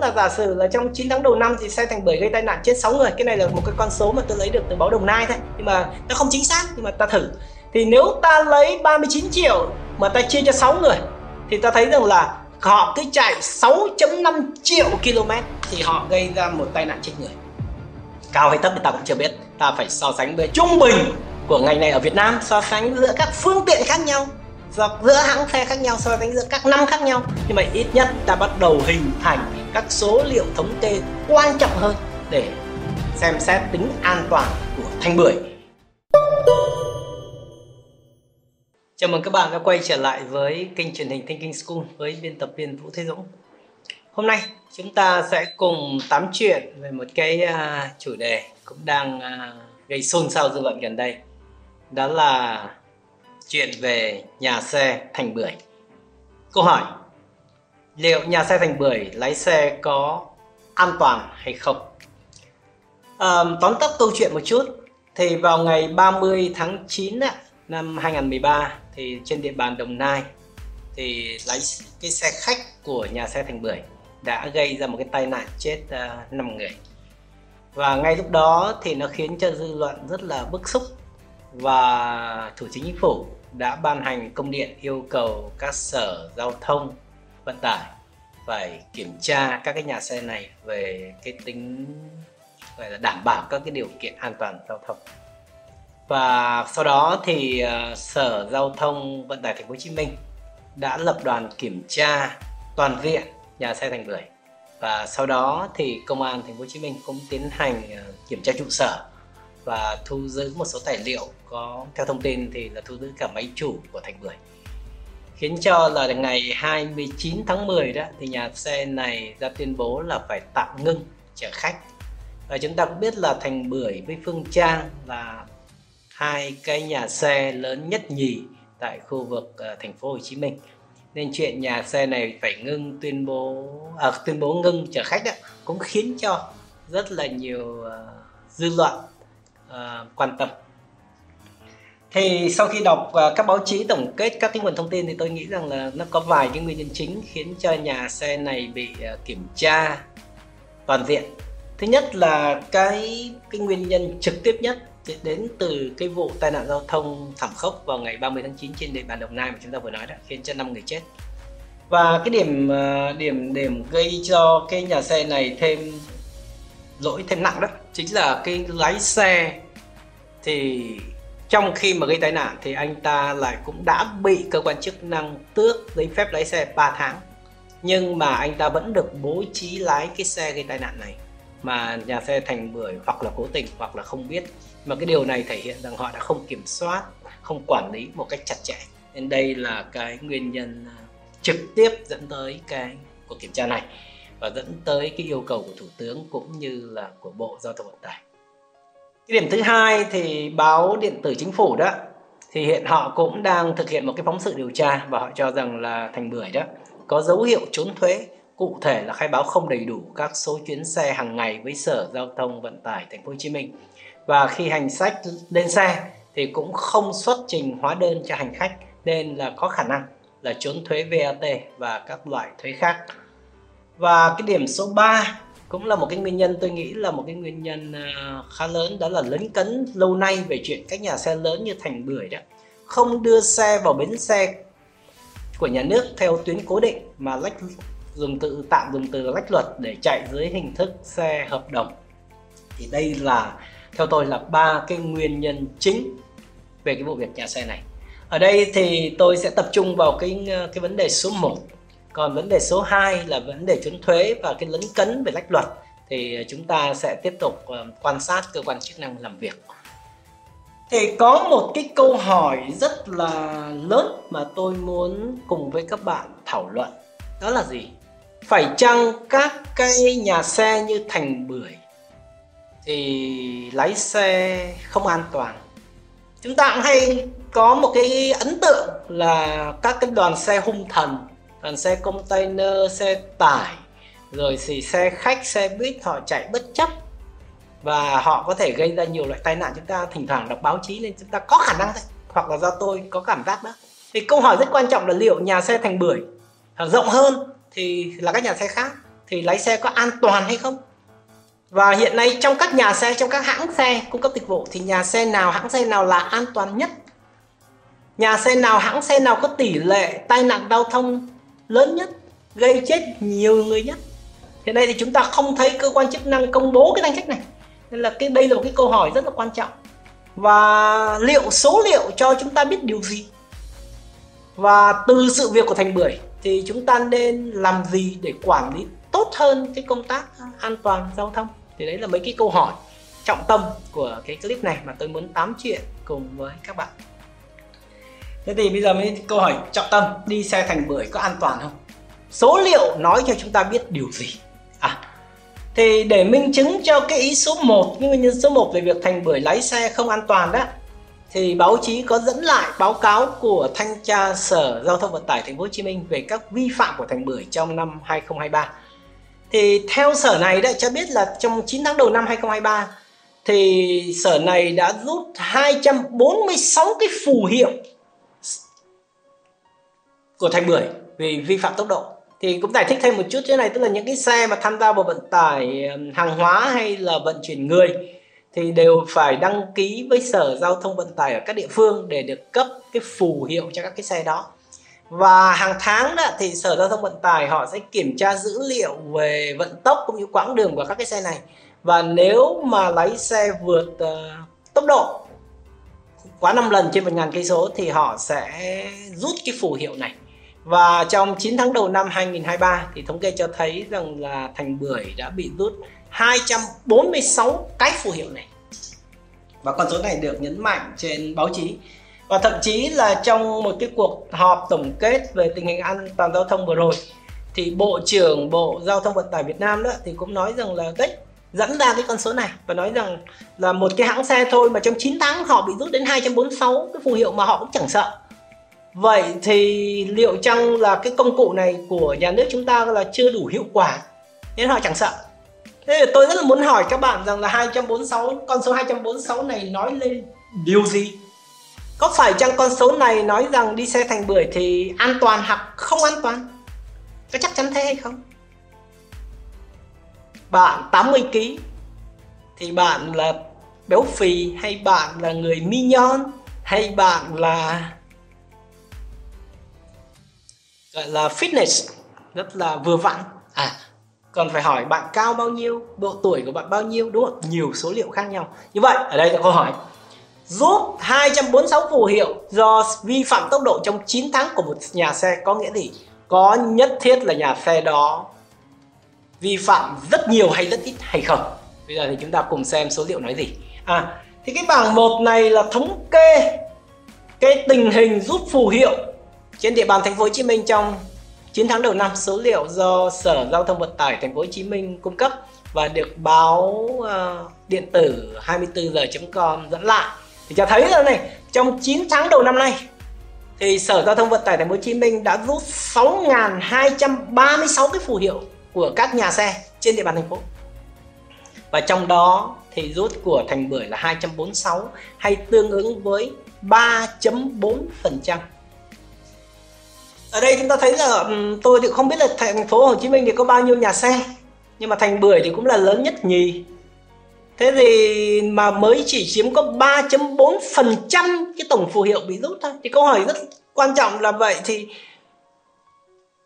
là giả sử là trong 9 tháng đầu năm thì xe thành bưởi gây tai nạn chết 6 người. Cái này là một cái con số mà tôi lấy được từ báo đồng nai thôi. Nhưng mà nó không chính xác, nhưng mà ta thử. Thì nếu ta lấy 39 triệu mà ta chia cho 6 người, thì ta thấy rằng là họ cứ chạy 6.5 triệu km thì họ gây ra một tai nạn chết người. Cao hay thấp thì ta cũng chưa biết. Ta phải so sánh với trung bình của ngành này ở Việt Nam, so sánh giữa các phương tiện khác nhau giữa hãng xe khác nhau so sánh giữa các năm khác nhau nhưng mà ít nhất ta bắt đầu hình thành các số liệu thống kê quan trọng hơn để xem xét tính an toàn của thanh bưởi Chào mừng các bạn đã quay trở lại với kênh truyền hình Thinking School với biên tập viên Vũ Thế Dũng. Hôm nay chúng ta sẽ cùng tám chuyện về một cái uh, chủ đề cũng đang uh, gây xôn xao dư luận gần đây. Đó là chuyện về nhà xe Thành Bưởi. Câu hỏi liệu nhà xe Thành Bưởi lái xe có an toàn hay không? À, tóm tắt câu chuyện một chút thì vào ngày 30 tháng 9 năm 2013 thì trên địa bàn Đồng Nai thì lái cái xe khách của nhà xe Thành Bưởi đã gây ra một cái tai nạn chết ờ, uh, 5 người và ngay lúc đó thì nó khiến cho dư luận rất là bức xúc và thủ tướng chính phủ đã ban hành công điện yêu cầu các sở giao thông vận tải phải kiểm tra các cái nhà xe này về cái tính gọi là đảm bảo các cái điều kiện an toàn giao thông. Và sau đó thì uh, sở giao thông vận tải thành phố hồ chí minh đã lập đoàn kiểm tra toàn diện nhà xe thành bưởi. Và sau đó thì công an thành phố hồ chí minh cũng tiến hành uh, kiểm tra trụ sở và thu giữ một số tài liệu có theo thông tin thì là thu giữ cả máy chủ của thành bưởi. Khiến cho là ngày 29 tháng 10 đó thì nhà xe này ra tuyên bố là phải tạm ngưng chở khách. Và chúng ta cũng biết là thành bưởi với phương trang là hai cái nhà xe lớn nhất nhì tại khu vực uh, thành phố Hồ Chí Minh. Nên chuyện nhà xe này phải ngưng tuyên bố à, tuyên bố ngưng chở khách đó, cũng khiến cho rất là nhiều uh, dư luận À, quan tâm. Thì sau khi đọc uh, các báo chí tổng kết các cái nguồn thông tin thì tôi nghĩ rằng là nó có vài cái nguyên nhân chính khiến cho nhà xe này bị uh, kiểm tra toàn diện. Thứ nhất là cái cái nguyên nhân trực tiếp nhất đến từ cái vụ tai nạn giao thông thảm khốc vào ngày 30 tháng 9 trên địa bàn Đồng Nai mà chúng ta vừa nói đó khiến cho 5 người chết. Và cái điểm điểm điểm gây cho cái nhà xe này thêm lỗi thêm nặng đó. Chính là cái lái xe thì trong khi mà gây tai nạn thì anh ta lại cũng đã bị cơ quan chức năng tước giấy phép lái xe 3 tháng. Nhưng mà anh ta vẫn được bố trí lái cái xe gây tai nạn này, mà nhà xe thành bưởi hoặc là cố tình hoặc là không biết. Mà cái điều này thể hiện rằng họ đã không kiểm soát, không quản lý một cách chặt chẽ. Nên đây là cái nguyên nhân à, trực tiếp dẫn tới cái cuộc kiểm tra này và dẫn tới cái yêu cầu của thủ tướng cũng như là của bộ giao thông vận tải. Cái điểm thứ hai thì báo điện tử chính phủ đó, thì hiện họ cũng đang thực hiện một cái phóng sự điều tra và họ cho rằng là thành bưởi đó có dấu hiệu trốn thuế, cụ thể là khai báo không đầy đủ các số chuyến xe hàng ngày với sở giao thông vận tải thành phố Hồ Chí Minh. Và khi hành khách lên xe thì cũng không xuất trình hóa đơn cho hành khách, nên là có khả năng là trốn thuế VAT và các loại thuế khác và cái điểm số 3 cũng là một cái nguyên nhân tôi nghĩ là một cái nguyên nhân à, khá lớn, đó là lấn cấn lâu nay về chuyện các nhà xe lớn như thành bưởi đó không đưa xe vào bến xe của nhà nước theo tuyến cố định mà lách dùng tự, tạm dùng từ lách luật để chạy dưới hình thức xe hợp đồng. Thì đây là, theo tôi là ba cái nguyên nhân chính về cái vụ việc nhà xe này. Ở đây thì tôi sẽ tập trung vào cái à, cái vấn đề số 1 còn vấn đề số 2 là vấn đề trốn thuế và cái lấn cấn về lách luật. Thì ờ, chúng ta sẽ tiếp tục ờ, quan sát cơ quan chức năng làm việc. Thì có một cái câu hỏi rất là lớn mà tôi muốn cùng với các bạn thảo luận. Đó là gì? Phải chăng các cái nhà xe như thành bưởi thì lái xe không an toàn? Chúng ta cũng hay có một cái ấn tượng là các cái đoàn xe hung thần còn xe container, xe tải, rồi thì xe khách, xe buýt, họ chạy bất chấp. Và họ có thể gây ra nhiều loại tai nạn chúng ta thỉnh thoảng đọc báo chí nên chúng ta có khả năng thôi, hoặc là do tôi có cảm giác đó. Thì câu hỏi rất quan trọng là liệu nhà xe thành bưởi rộng hơn thì là các nhà xe khác? Thì lái xe có an toàn hay không? Và hiện nay trong các nhà xe, trong các hãng xe cung cấp dịch vụ thì nhà xe nào, hãng xe nào là an toàn nhất? Nhà xe nào, hãng xe nào có tỷ lệ tai nạn giao thông lớn nhất gây chết nhiều người nhất. Hiện nay thì chúng ta không thấy cơ quan chức năng công bố cái danh sách này. Nên là cái đây là một cái câu hỏi rất là quan trọng. Và liệu số liệu cho chúng ta biết điều gì? Và từ sự việc của thành bưởi thì chúng ta nên làm gì để quản lý tốt hơn cái công tác an toàn giao thông? Thì đấy là mấy cái câu hỏi trọng tâm của cái clip này mà tôi muốn tám chuyện cùng với các bạn thế thì bây giờ mới câu hỏi trọng tâm, đi xe thành bưởi có an toàn không số liệu nói cho chúng ta biết điều gì à thì để minh chứng cho cái ý số 1 như nguyên nhân số 1 về việc thành bưởi lái xe không an toàn đó, thì báo chí có dẫn lại báo cáo của thanh tra Sở Giao thông Vận tải Thành phố Hồ Chí Minh về các vi phạm của Thành Bưởi trong năm 2023. Thì theo sở này đã cho biết là trong 9 tháng đầu năm 2023 thì sở này đã rút 246 cái phù hiệu của Thành Bưởi vì vi phạm tốc độ. Thì cũng giải thích thêm một chút thế này tức là những cái xe mà tham gia vào vận tải hàng hóa hay là vận chuyển người thì đều phải đăng ký với sở giao thông vận tải ở các địa phương để được cấp cái phù hiệu cho các cái xe đó. Và hàng tháng đó thì sở giao thông vận tải họ sẽ kiểm tra dữ liệu về vận tốc cũng như quãng đường của các cái xe này. Và nếu mà lái xe vượt uh, tốc độ quá 5 lần trên 1.000 cây số thì họ sẽ rút cái phù hiệu này và trong 9 tháng đầu năm 2023 thì thống kê cho thấy rằng là Thành Bưởi đã bị rút 246 cái phù hiệu này. Và con số này được nhấn mạnh trên báo chí. Và thậm chí là trong một cái cuộc họp tổng kết về tình hình an toàn giao thông vừa rồi, thì bộ trưởng bộ giao thông vận tải Việt Nam đó thì cũng nói rằng là, đấy, dẫn ra cái con số này và nói rằng là một cái hãng xe thôi mà trong 9 tháng họ bị rút đến 246 cái phù hiệu mà họ cũng chẳng sợ vậy thì liệu chăng là cái công cụ này của nhà nước chúng ta là chưa đủ hiệu quả nên họ chẳng sợ Thế thì tôi rất là muốn hỏi các bạn rằng là 246 con số 246 này nói lên điều gì? Có phải chăng con số này nói rằng đi xe thành bưởi thì an toàn hoặc không an toàn? Có chắc chắn thế hay không? Bạn 80 kg thì bạn là béo phì hay bạn là người mi nhon hay bạn là gọi là fitness, rất là vừa vặn. À còn phải hỏi bạn cao bao nhiêu, độ tuổi của bạn bao nhiêu, đúng không? Nhiều số liệu khác nhau. Như vậy, ở đây là câu hỏi. Rút 246 phù hiệu do vi phạm tốc độ trong 9 tháng của một nhà xe có nghĩa gì? Có nhất thiết là nhà xe đó vi phạm rất nhiều hay rất ít hay không? Bây giờ thì chúng ta cùng xem số liệu nói gì. À thì cái bảng một này là thống kê cái tình hình rút phù hiệu trên địa bàn thành phố Hồ Chí Minh trong 9 tháng đầu năm, số liệu do Sở Giao thông Vận tải Thành phố Hồ Chí Minh cung cấp và được báo uh, điện tử 24 giờ.com dẫn lại thì cho thấy là này, trong 9 tháng đầu năm nay thì Sở Giao thông Vận tải Thành phố Hồ Chí Minh đã rút 6.236 cái phù hiệu của các nhà xe trên địa bàn thành phố. Và trong đó thì rút của Thành Bưởi là 246 hay tương ứng với 3.4% ở đây chúng ta thấy là ừ, tôi thì không biết là thành phố Hồ Chí Minh thì có bao nhiêu nhà xe, nhưng mà thành bưởi thì cũng là lớn nhất nhì. Thế thì mà mới chỉ chiếm có 3.4% cái tổng phù hiệu bị rút thôi. Thì câu hỏi rất quan trọng là vậy thì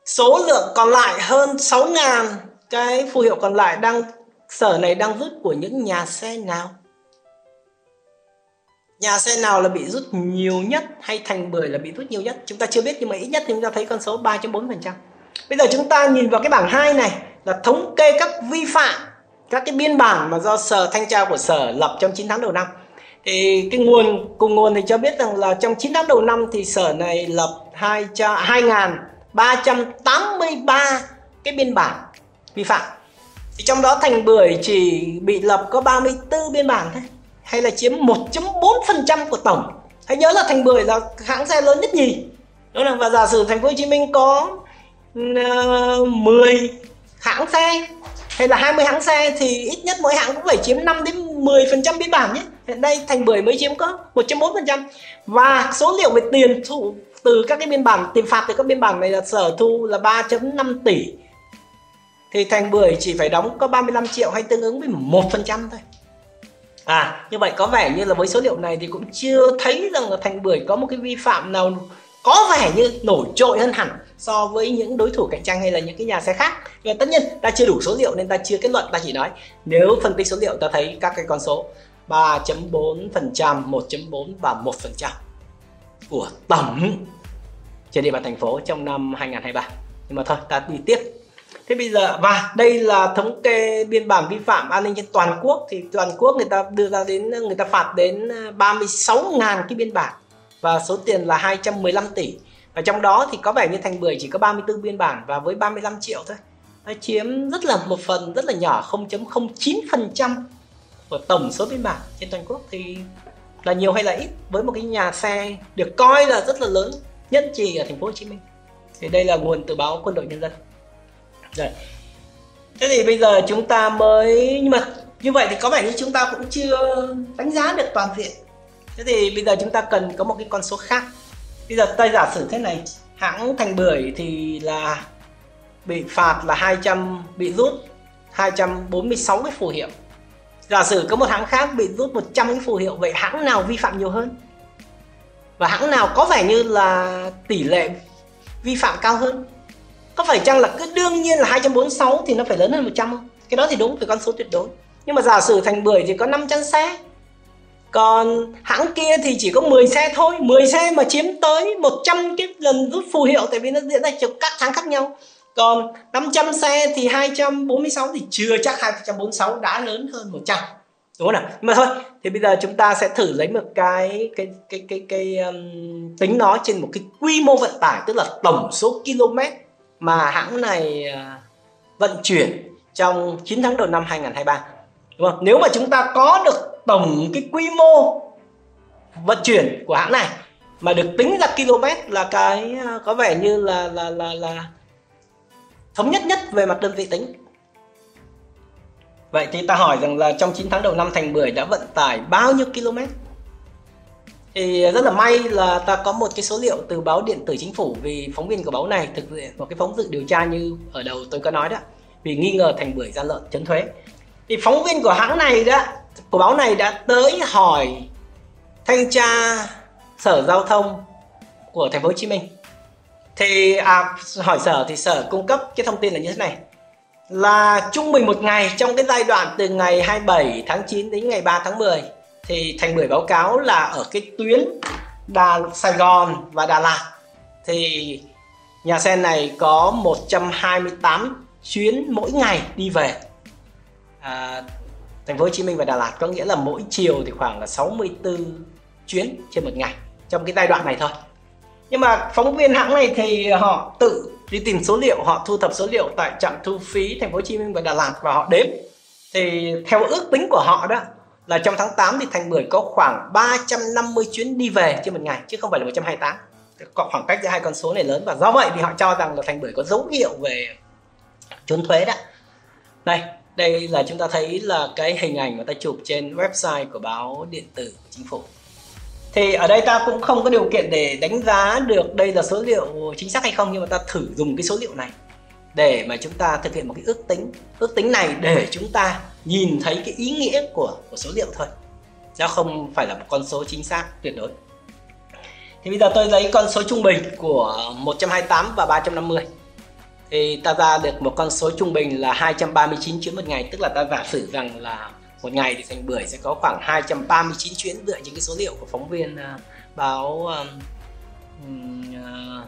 số lượng còn lại hơn 6.000 cái phù hiệu còn lại đang, sở này đang rút của những nhà xe nào? Nhà xe nào là bị rút nhiều nhất hay thành bưởi là bị rút nhiều nhất? Chúng ta chưa biết, nhưng mà ít nhất thì chúng ta thấy con số 3.4% bây giờ chúng ta nhìn vào cái bảng 2 này, là thống kê các vi phạm, các cái biên bản mà do sở thanh tra của sở lập trong 9 tháng đầu năm. Thì cái nguồn, cùng nguồn thì cho biết rằng là trong 9 tháng đầu năm thì sở này lập 2.383 cái biên bản vi phạm. Thì trong đó thành bưởi chỉ bị lập có 34 biên bản thôi hay là chiếm 1.4% của tổng hãy nhớ là thành bưởi là hãng xe lớn nhất nhì đúng không và giả sử thành phố Hồ Chí Minh có uh, 10 ờ, hãng xe hay là 20 hãng xe thì ít nhất mỗi hãng cũng phải chiếm 5 đến 10% biên bản nhé. Hiện nay thành bưởi mới chiếm có 1.4% và số liệu về tiền thu từ các cái biên bản tiền phạt từ các biên bản này là sở thu là 3.5 tỷ thì Thành Bưởi chỉ phải đóng có 35 triệu hay tương ứng với 1% thôi. À, như vậy có vẻ như là với số liệu này thì cũng chưa thấy rằng là Thành Bưởi có một cái vi phạm nào có vẻ như nổi trội hơn hẳn so với những đối thủ cạnh tranh hay là những cái nhà xe khác. Nhưng tất nhiên ta chưa đủ số liệu nên ta chưa kết luận ta chỉ nói nếu phân tích số liệu ta thấy các cái con số 3.4%, 1.4 và 1% của tổng trên địa bàn thành phố trong năm 2023 nhưng mà thôi ta đi tiếp thế bây giờ, và đây là thống kê biên bản vi phạm an ninh trên toàn quốc. Thì toàn quốc người ta đưa ra đến, người ta phạt đến à, 36.000 cái biên bản và số tiền là 215 tỷ. Và trong đó thì có vẻ như thành bưởi chỉ có 34 biên bản và với 35 triệu thôi. Nó chiếm rất là một phần, rất là nhỏ 0.09% của tổng số biên bản trên toàn quốc. Thì là nhiều hay là ít? Với một cái nhà xe được coi là rất là lớn, nhất trì ở thành phố Hồ Chí Minh. Thì đây là nguồn từ báo quân đội nhân dân. Đấy. thế thì bây giờ chúng ta mới, nhưng mà như vậy thì có vẻ như chúng ta cũng chưa đánh giá được toàn diện. Thế thì bây giờ chúng ta cần có một cái con số khác. Bây giờ ta giả sử thế này, hãng thành bưởi thì là bị phạt là 200 bị rút 246 cái phù hiệu. Giả sử có một hãng khác bị rút 100 cái phù hiệu, vậy hãng nào vi phạm nhiều hơn? Và hãng nào có vẻ như là tỷ lệ vi phạm cao hơn? Có phải chăng là cứ đương nhiên là 246 thì nó phải lớn hơn 100 không? Cái đó thì đúng về con số tuyệt đối. Nhưng mà giả sử thành bưởi thì có 500 xe. Còn hãng kia thì chỉ có 10 xe thôi. 10 xe mà chiếm tới 100 cái lần rút phù hiệu tại vì nó diễn ra trong các tháng khác nhau. Còn 500 xe thì 246 thì chưa chắc 246 đã lớn hơn 100 đúng không nào? Nhưng mà thôi thì bây giờ chúng ta sẽ thử lấy một cái cái cái cái cái um, tính nó trên một cái quy mô vận tải tức là tổng số km mà hãng này à, vận chuyển trong 9 tháng đầu năm 2023 đúng không? Nếu mà chúng ta có được tổng cái quy mô vận chuyển của hãng này, mà được tính ra km là cái à, có vẻ như là là là là thống nhất nhất về mặt đơn vị tính. Vậy thì ta hỏi rằng là trong 9 tháng đầu năm thành bưởi đã vận tải bao nhiêu km? Thì rất là may là ta có một cái số liệu từ báo điện tử chính phủ vì phóng viên của báo này thực hiện một cái phóng sự điều tra như ở đầu tôi có nói đó. Vì nghi ngờ thành bưởi gian lận trốn thuế. Thì phóng viên của hãng này đó của báo này đã tới hỏi thanh tra sở giao thông của thành phố Hồ Chí Minh. Thì à, hỏi sở thì sở cung cấp cái thông tin là như thế này. Là trung bình một ngày trong cái giai đoạn từ ngày 27 tháng 9 đến ngày 3 tháng 10 thì thành bưởi báo cáo là ở cái tuyến Đà Sài Gòn và Đà Lạt. Thì nhà xe này có 128 chuyến mỗi ngày đi về. À, thành phố Hồ Chí Minh và Đà Lạt có nghĩa là mỗi chiều thì khoảng là 64 chuyến trên một ngày trong cái giai đoạn này thôi. Nhưng mà phóng viên hãng này thì họ tự đi tìm số liệu họ thu thập số liệu tại trạm thu phí thành phố Hồ Chí Minh và Đà Lạt và họ đếm. Thì theo ước tính của họ đó là trong tháng 8 thì Thành Bưởi có khoảng 350 chuyến đi về trên một ngày, chứ không phải là 128 có khoảng cách giữa hai con số này lớn và do vậy thì họ cho rằng là Thành Bưởi có dấu hiệu về trốn thuế đó đây đây là chúng ta thấy là cái hình ảnh mà ta chụp trên website của báo điện tử của chính phủ. Thì ở đây ta cũng không có điều kiện để đánh giá được đây là số liệu chính xác hay không, nhưng mà ta thử dùng cái số liệu này để mà chúng ta thực hiện một cái ước tính ước tính này để chúng ta nhìn thấy cái ý nghĩa của, của số liệu thôi. Nó không phải là một con số chính xác tuyệt đối. Thì bây giờ tôi lấy con số trung bình của 128 và 350 thì ta ra được một con số trung bình là 239 chuyến một ngày tức là ta giả sử rằng là một ngày thì thành bưởi sẽ có khoảng 239 chuyến dựa trên cái số liệu của phóng viên uh, báo uh, uh,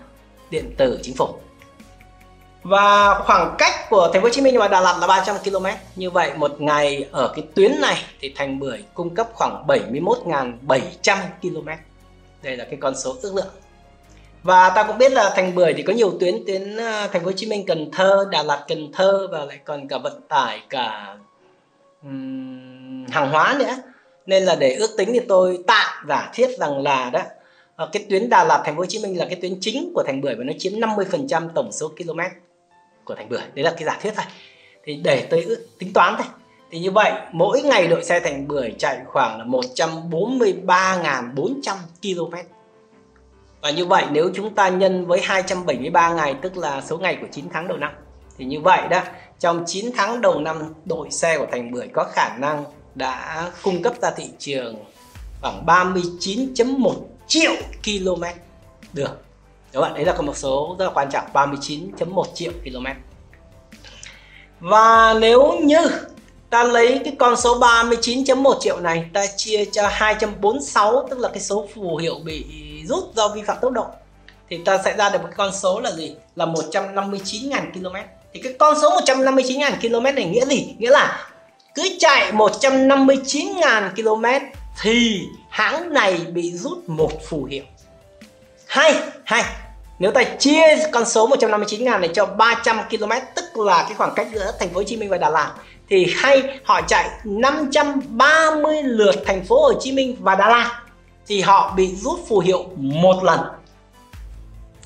điện tử chính phủ và khoảng cách của thành phố Hồ Chí Minh và Đà Lạt là 300 km. Như vậy một ngày ở cái tuyến này thì thành bưởi cung cấp khoảng 71.700 km. Đây là cái con số ước lượng và ta cũng biết là thành bưởi thì có nhiều tuyến tuyến ờ, thành phố Hồ Chí Minh Cần Thơ Đà Lạt Cần Thơ và lại còn cả vận tải cả um, hàng hóa nữa nên là để ước tính thì tôi tạm giả thiết rằng là đó ờ, cái tuyến Đà Lạt thành phố Hồ Chí Minh là cái tuyến chính của thành bưởi và nó chiếm 50% tổng số km của thành bưởi. Đấy là cái giả thiết thôi. Thì để tôi tính toán thôi. Thì như vậy, mỗi ngày đội xe thành bưởi chạy khoảng là 143.400 km và như vậy, nếu chúng ta nhân với 273 ngày, tức là số ngày của 9 tháng đầu năm, thì như vậy đó, trong 9 tháng đầu năm, đội xe của Thành Bưởi có khả năng đã cung cấp ra thị trường khoảng 39.1 triệu km các bạn, đấy là một số rất là quan trọng 39.1 triệu km. Và nếu như ta lấy cái con số 39.1 triệu này, ta chia cho 246 tức là cái số phù hiệu bị rút do vi phạm tốc độ, thì ta sẽ ra được một con số là gì? Là 159.000 km. Thì cái con số 159.000 km này nghĩa gì? Nghĩa là cứ chạy 159.000 km thì hãng này bị rút một phù hiệu. Hay hay nếu ta chia con số 159.000 này cho 300 km tức là cái khoảng cách giữa thành phố Hồ Chí Minh và Đà Lạt thì hay họ chạy 530 lượt thành phố Hồ Chí Minh và Đà Lạt thì họ bị rút phù hiệu một lần.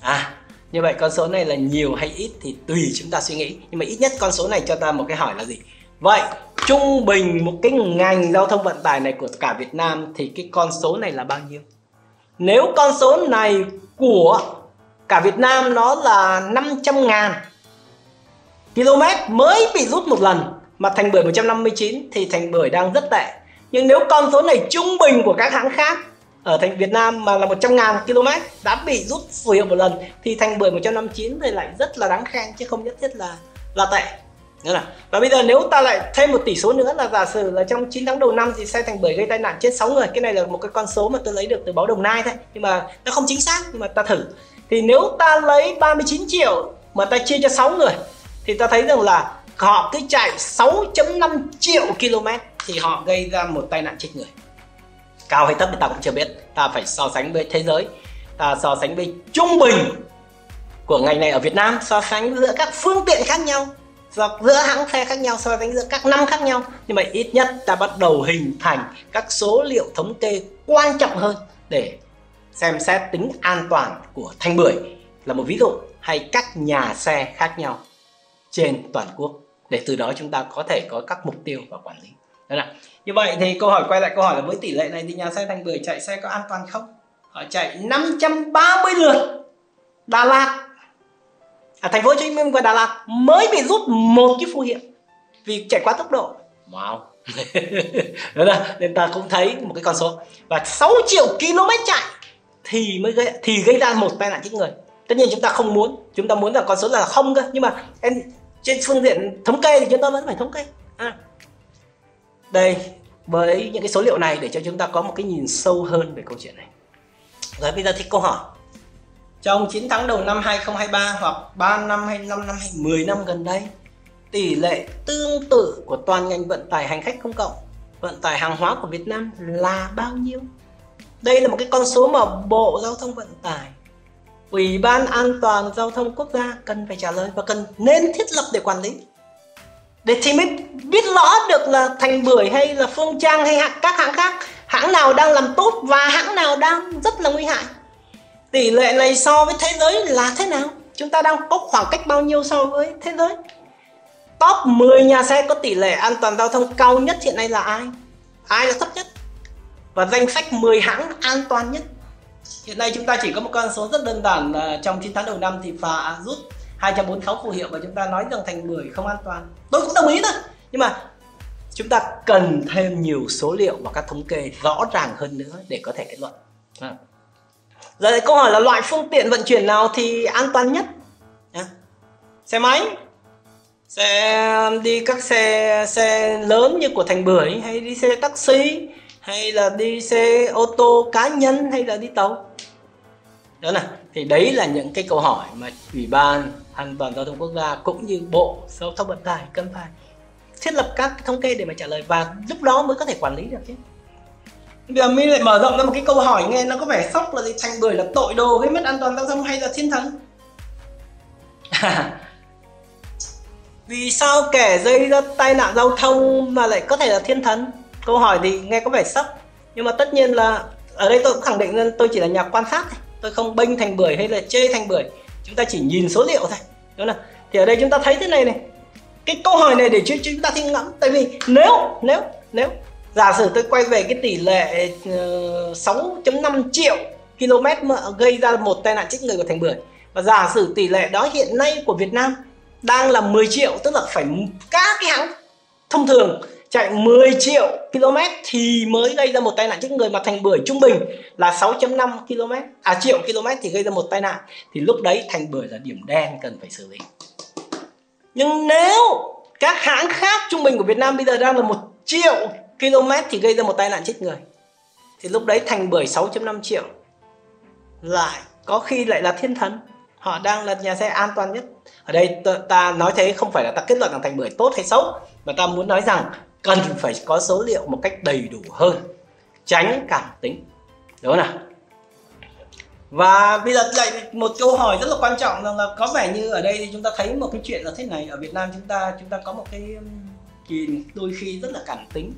À, như vậy con số này là nhiều hay ít thì tùy chúng ta suy nghĩ. Nhưng mà ít nhất con số này cho ta một cái hỏi là gì? Vậy trung bình một cái ngành giao thông vận tải này của cả Việt Nam thì cái con số này là bao nhiêu? Nếu con số này của cả Việt Nam nó là 500 ngàn km mới bị rút một lần mà thành bưởi 159 thì thành bưởi đang rất tệ nhưng nếu con số này trung bình của các hãng khác ở thành Việt Nam mà là 100 ngàn km đã bị rút phù hiệu một lần, thì thành bưởi 159 thì lại rất là đáng khen, chứ không nhất thiết là là tệ Đúng là. Và bây giờ nếu ta lại thêm một tỷ số nữa là giả sử là trong 9 tháng đầu năm thì xe thành bưởi gây tai nạn chết 6 người. Cái này là một cái con số mà tôi lấy được từ báo Đồng Nai thôi. Nhưng mà nó không chính xác, nhưng mà ta thử. Thì nếu ta lấy 39 triệu mà ta chia cho 6 người, thì ta thấy rằng là họ cứ chạy 6.5 triệu km thì họ gây ra một tai nạn chết người. Cao hay thấp thì ta cũng chưa biết. Ta phải so sánh với thế giới. Ta so sánh với trung bình của ngành này ở Việt Nam, so sánh giữa các phương tiện khác nhau do giữa hãng xe khác nhau, so sánh giữa các năm khác nhau. Nhưng mà ít nhất ta bắt đầu hình thành các số liệu thống kê quan trọng hơn để xem xét tính an toàn của thanh bưởi là một ví dụ hay các nhà xe khác nhau trên toàn quốc. Để từ đó chúng ta có thể có các mục tiêu và quản lý. Đấy là. như vậy thì câu hỏi quay lại câu hỏi là với tỷ lệ này thì nhà xe thành bưởi chạy xe có an toàn không? Họ chạy 530 lượt Đà Lạt. À, thành phố Hồ Chí Minh và Đà Lạt mới bị rút một cái phù hiệu vì chạy quá tốc độ. Wow. Đó là nên ta cũng thấy một cái con số. Và 6 triệu km chạy thì mới gây, thì gây ra một tai nạn chết người. Tất nhiên chúng ta không muốn, chúng ta muốn là con số là không cơ, nhưng mà em, trên phương diện thống kê thì chúng ta vẫn phải thống kê. À. đây, với những cái số liệu này để cho chúng ta có một cái nhìn sâu hơn về câu chuyện này. Rồi bây giờ thì câu hỏi, trong 9 tháng đầu năm 2023 hoặc 3 năm hay 5 năm hay 10 năm gần đây, tỷ lệ tương tự của toàn ngành vận tải hành khách công cộng, vận tải hàng hóa của Việt Nam là bao nhiêu? Đây là một cái con số mà Bộ Giao thông Vận tải, Ủy ban An toàn Giao thông Quốc gia cần phải trả lời và cần nên thiết lập để quản lý. Để thì mới biết rõ được là Thành Bưởi hay là Phương Trang hay các hãng khác, hãng nào đang làm tốt và hãng nào đang rất là nguy hại. Tỷ lệ này so với thế giới là thế nào? Chúng ta đang có khoảng cách bao nhiêu so với thế giới? Top 10 nhà xe có tỷ lệ an toàn giao thông cao nhất hiện nay là ai? Ai là thấp nhất? Và danh sách 10 hãng an toàn nhất. Hiện nay chúng ta chỉ có một con số rất đơn giản là trong 9 tháng đầu năm thì phà rút 246 phù hiệu và chúng ta nói rằng thành bưởi không an toàn. Tôi cũng đồng ý thôi. Nhưng mà chúng ta cần thêm nhiều số liệu và các thống kê rõ ràng hơn nữa để có thể kết luận. À. giờ câu hỏi là loại phương tiện vận chuyển nào thì an toàn nhất? Xe máy xe đi các xe xe lớn như của thành bưởi hay đi xe taxi hay là đi xe ô tô cá nhân hay là đi tàu? Đó là thì đấy là những cái câu hỏi mà ủy ban an toàn giao thông quốc gia cũng như bộ giao thông vận tải cần phải thiết lập các thống kê để mà trả lời và lúc đó mới có thể quản lý được chứ. Bây giờ mình lại mở rộng ra một cái câu hỏi nghe nó có vẻ sốc là gì? Thành bưởi là tội đồ gây mất an toàn giao thông hay là thiên thần? Vì sao kẻ gây ra tai nạn giao thông mà lại có thể là thiên thần câu hỏi thì nghe có vẻ sốc nhưng mà tất nhiên là ở đây tôi cũng khẳng định rằng tôi chỉ là nhà quan sát thôi. Tôi không bênh thành bưởi hay là chê thành bưởi. Chúng ta chỉ nhìn số liệu thôi. Đúng không thì ở đây chúng ta thấy thế này này. Cái câu hỏi này để cho chúng ta thiên ngẫm. Tại vì nếu nếu nếu giả sử tôi quay về cái tỷ lệ ờ, uh, 6.5 triệu km mà gây ra một tai nạn chết người của thành bưởi và giả sử tỷ lệ đó hiện nay của Việt Nam đang là 10 triệu tức là phải các cái hãng thông thường chạy 10 triệu km thì mới gây ra một tai nạn chết người mà thành bưởi trung bình là 6.5 km à triệu km thì gây ra một tai nạn. Thì lúc đấy thành bưởi là điểm đen cần phải xử lý. Nhưng nếu các hãng khác trung bình của Việt Nam bây giờ đang là một triệu km thì gây ra một tai nạn chết người, thì lúc đấy thành bưởi 6.5 triệu lại có khi lại là thiên thần. Họ đang là nhà xe an toàn nhất. Ở đây ta nói thế không phải là ta kết luận rằng thành bưởi tốt hay xấu, mà ta muốn nói rằng cần phải có số liệu một cách đầy đủ hơn, tránh cảm tính. Đúng không nào? Và bây giờ lại một câu hỏi rất là quan trọng rằng là có vẻ như ở đây thì chúng ta thấy một cái chuyện là thế này. Ở Việt Nam chúng ta chúng ta có một cái um, kỳ, đôi khi rất là cảm tính.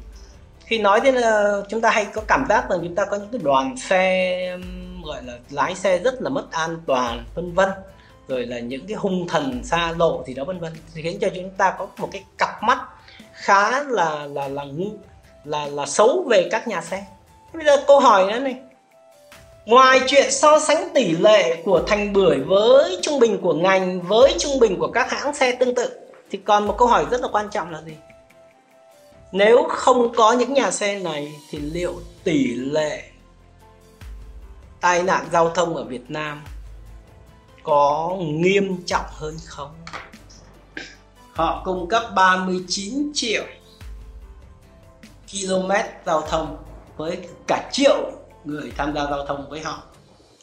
Khi nói đến là chúng ta hay có cảm giác là chúng ta có những cái đoàn xe um, gọi là lái xe rất là mất an toàn, vân vân. Rồi là những cái hung thần xa lộ thì đó, vân vân. Thì khiến cho chúng ta có một cái cặp mắt khá là là là là là, là xấu về các nhà xe. Bây giờ câu hỏi nữa này. Ngoài chuyện so sánh tỷ lệ của thành bưởi với trung bình của ngành với trung bình của các hãng xe tương tự thì còn một câu hỏi rất là quan trọng là gì? Nếu không có những nhà xe này thì liệu tỷ lệ tai nạn giao thông ở Việt Nam có nghiêm trọng hơn không? Họ cung cấp 39 triệu km giao thông với cả triệu người tham gia giao thông với họ.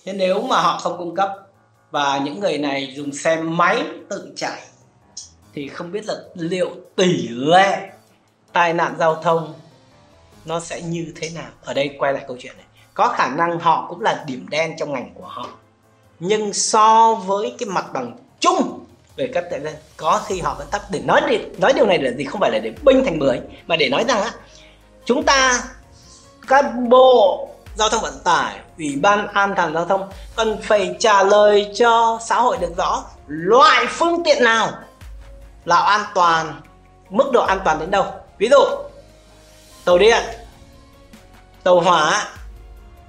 Thế nếu mà họ không cung cấp và những người này dùng xe máy tự chạy, thì không biết là liệu tỷ lệ tai nạn giao thông nó sẽ như thế nào? Ở đây quay lại câu chuyện này. Có khả năng họ cũng là điểm đen trong ngành của họ. Nhưng so với cái mặt bằng chung về cấp tại dân có khi họ vẫn thấp để nói nói điều này là gì? Không phải là để binh thành bưởi, mà để nói rằng á, chúng ta, các bộ giao thông vận tải, ủy ban an toàn giao thông cần phải trả lời cho xã hội được rõ loại phương tiện nào là an toàn, mức độ an toàn đến đâu. Ví dụ, tàu điện, tàu hỏa,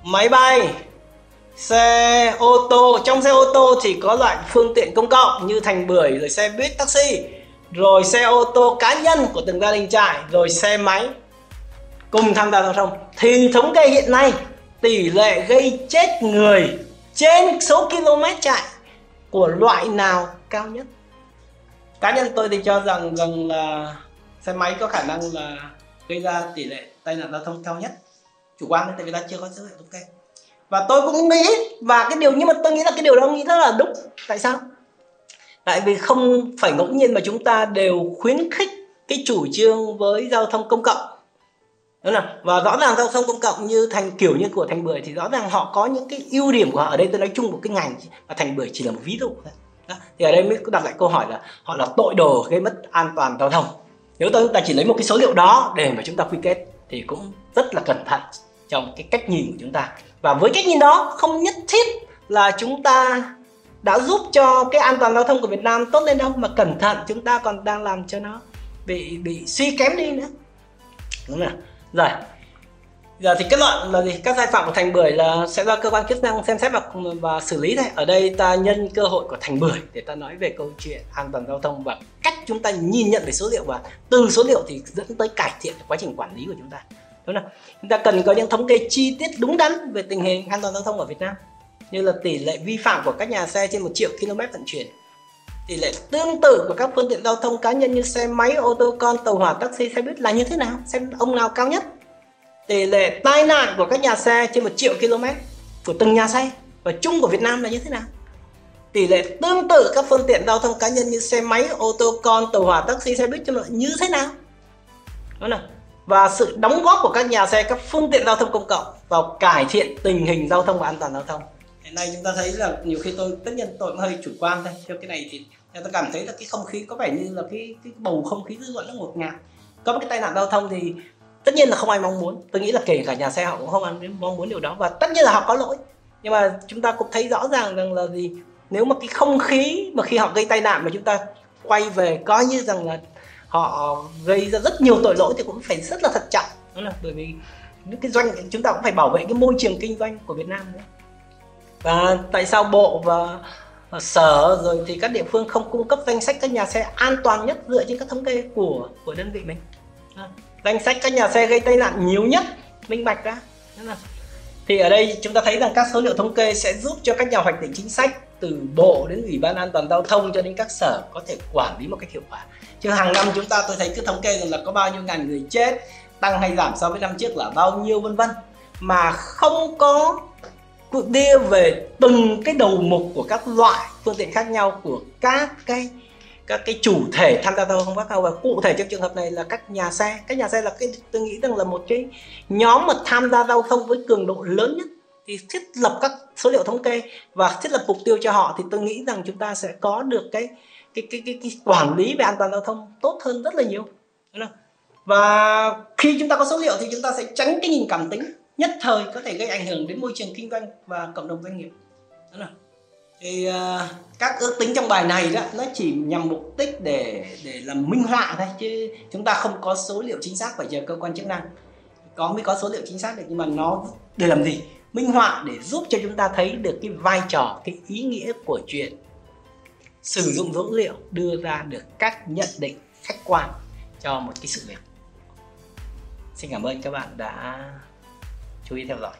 máy bay xe ô tô, trong xe ô tô thì có loại phương tiện công cộng như thành bưởi rồi xe buýt, taxi, rồi xe ô tô cá nhân của từng gia đình trại rồi xe máy cùng tham gia giao thông. Thì thống kê hiện nay, tỷ lệ gây chết người trên số km chạy của loại nào cao nhất? Cá nhân tôi thì cho rằng rằng là xe máy có khả năng là gây ra tỷ lệ tai nạn giao thông cao nhất. Chủ quan đấy, tại vì ta chưa có dữ liệu thống kê và tôi cũng nghĩ, và cái điều, nhưng mà tôi nghĩ là cái điều đó nghĩ rất là đúng. Tại sao? Tại vì không phải ngẫu nhiên mà chúng ta đều khuyến khích cái chủ trương với giao thông công cộng. Đúng không và rõ ràng giao thông công cộng như thành, kiểu như của thành bưởi thì rõ ràng họ có những cái ưu điểm của họ. Ở đây tôi nói chung một cái ngành và thành bưởi chỉ là một ví dụ thôi. Đó. thì ở đây mới đặt lại câu hỏi là họ là tội đồ gây mất an toàn giao thông. Nếu chúng ta chỉ lấy một cái số liệu đó để mà chúng ta quy kết thì cũng rất là cẩn thận trong cái cách nhìn của chúng ta và với cách nhìn đó, không nhất thiết là chúng ta đã giúp cho cái an toàn giao thông của Việt Nam tốt lên đâu, mà cẩn thận chúng ta còn đang làm cho nó bị bị suy kém đi nữa. Đúng không rồi. Giờ thì kết luận là gì? Các sai phạm của thành bưởi là sẽ do cơ quan chức năng xem xét và và xử lý thôi. Ở đây ta nhân cơ hội của thành bưởi để ta nói về câu chuyện an toàn giao thông và cách chúng ta nhìn nhận về số liệu. Và từ số liệu thì dẫn tới cải thiện quá trình quản lý của chúng ta đúng không chúng ta cần có những thống kê chi tiết đúng đắn về tình hình an toàn giao thông ở Việt Nam. Như là tỷ lệ vi phạm của các nhà xe trên một triệu km vận chuyển. Tỷ lệ tương tự của các phương tiện giao thông cá nhân như xe máy, ô tô, con, tàu hỏa, taxi, xe buýt là như thế nào? Xem ông nào cao nhất. Tỷ lệ tai nạn của các nhà xe trên một triệu km của từng nhà xe và chung của Việt Nam là như thế nào? Tỷ lệ tương tự các phương tiện giao thông cá nhân như xe máy, ô tô, con, tàu hỏa, taxi, xe buýt như thế nào? Đúng không và sự đóng góp của các nhà xe, các phương tiện giao thông công cộng vào cải thiện tình hình giao thông và an toàn giao thông. Hiện nay chúng ta thấy là nhiều khi tôi, tất nhiên tôi cũng hơi chủ quan thôi. Theo cái này thì tôi cảm thấy là cái không khí, có vẻ như là cái cái bầu không khí dư luận nó ngột ngạt. Có một cái tai nạn giao thông thì tất nhiên là không ai mong muốn. Tôi nghĩ là kể cả nhà xe họ cũng không mong muốn điều đó. Và tất nhiên là họ có lỗi. Nhưng mà chúng ta cũng thấy rõ ràng rằng là gì? Nếu mà cái không khí mà khi họ gây tai nạn mà chúng ta quay về, coi như rằng là họ gây ra rất nhiều tội lỗi thì cũng phải rất là thận trọng. Đúng là bởi vì những cái doanh chúng ta cũng phải bảo vệ cái môi trường kinh doanh của Việt Nam nữa. Và tại sao bộ và sở rồi thì các địa phương không cung cấp danh sách các nhà xe an toàn nhất dựa trên các thống kê của của đơn vị mình? À, danh sách các nhà xe gây tai nạn nhiều nhất minh bạch ra thì ở đây chúng ta thấy rằng các số liệu thống kê sẽ giúp cho các nhà hoạch định chính sách từ bộ đến ủy ban an toàn giao thông cho đến các sở có thể quản lý một cách hiệu quả chứ hàng năm chúng ta tôi thấy cứ thống kê rằng là có bao nhiêu ngàn người chết, tăng hay giảm so với năm trước là bao nhiêu vân vân. Mà không có đưa về từng cái đầu mục của các loại phương tiện khác nhau của các cái các cái chủ thể tham gia giao thông khác nhau. Và cụ thể trong trường hợp này là các nhà xe. Các nhà xe là cái, tôi nghĩ rằng là một cái nhóm mà tham gia giao thông với cường độ lớn nhất thì thiết lập các số liệu thống kê và thiết lập mục tiêu cho họ thì tôi nghĩ rằng chúng ta sẽ có được cái cái cái cái, cái quản lý về an toàn giao thông tốt hơn rất là nhiều. Và khi chúng ta có số liệu thì chúng ta sẽ tránh cái nhìn cảm tính nhất thời có thể gây ảnh hưởng đến môi trường kinh doanh và cộng đồng doanh nghiệp. Đó thì uh, các ước tính trong bài này đó nó chỉ nhằm mục đích để để làm minh họa thôi chứ chúng ta không có số liệu chính xác phải chờ cơ quan chức năng. Có mới có số liệu chính xác được nhưng mà nó để làm gì? Minh họa để giúp cho chúng ta thấy được cái vai trò cái ý nghĩa của chuyện sử dụng dữ liệu, đưa ra được các nhận định khách quan cho một cái sự việc. Xin cảm ơn các bạn đã chú ý theo dõi.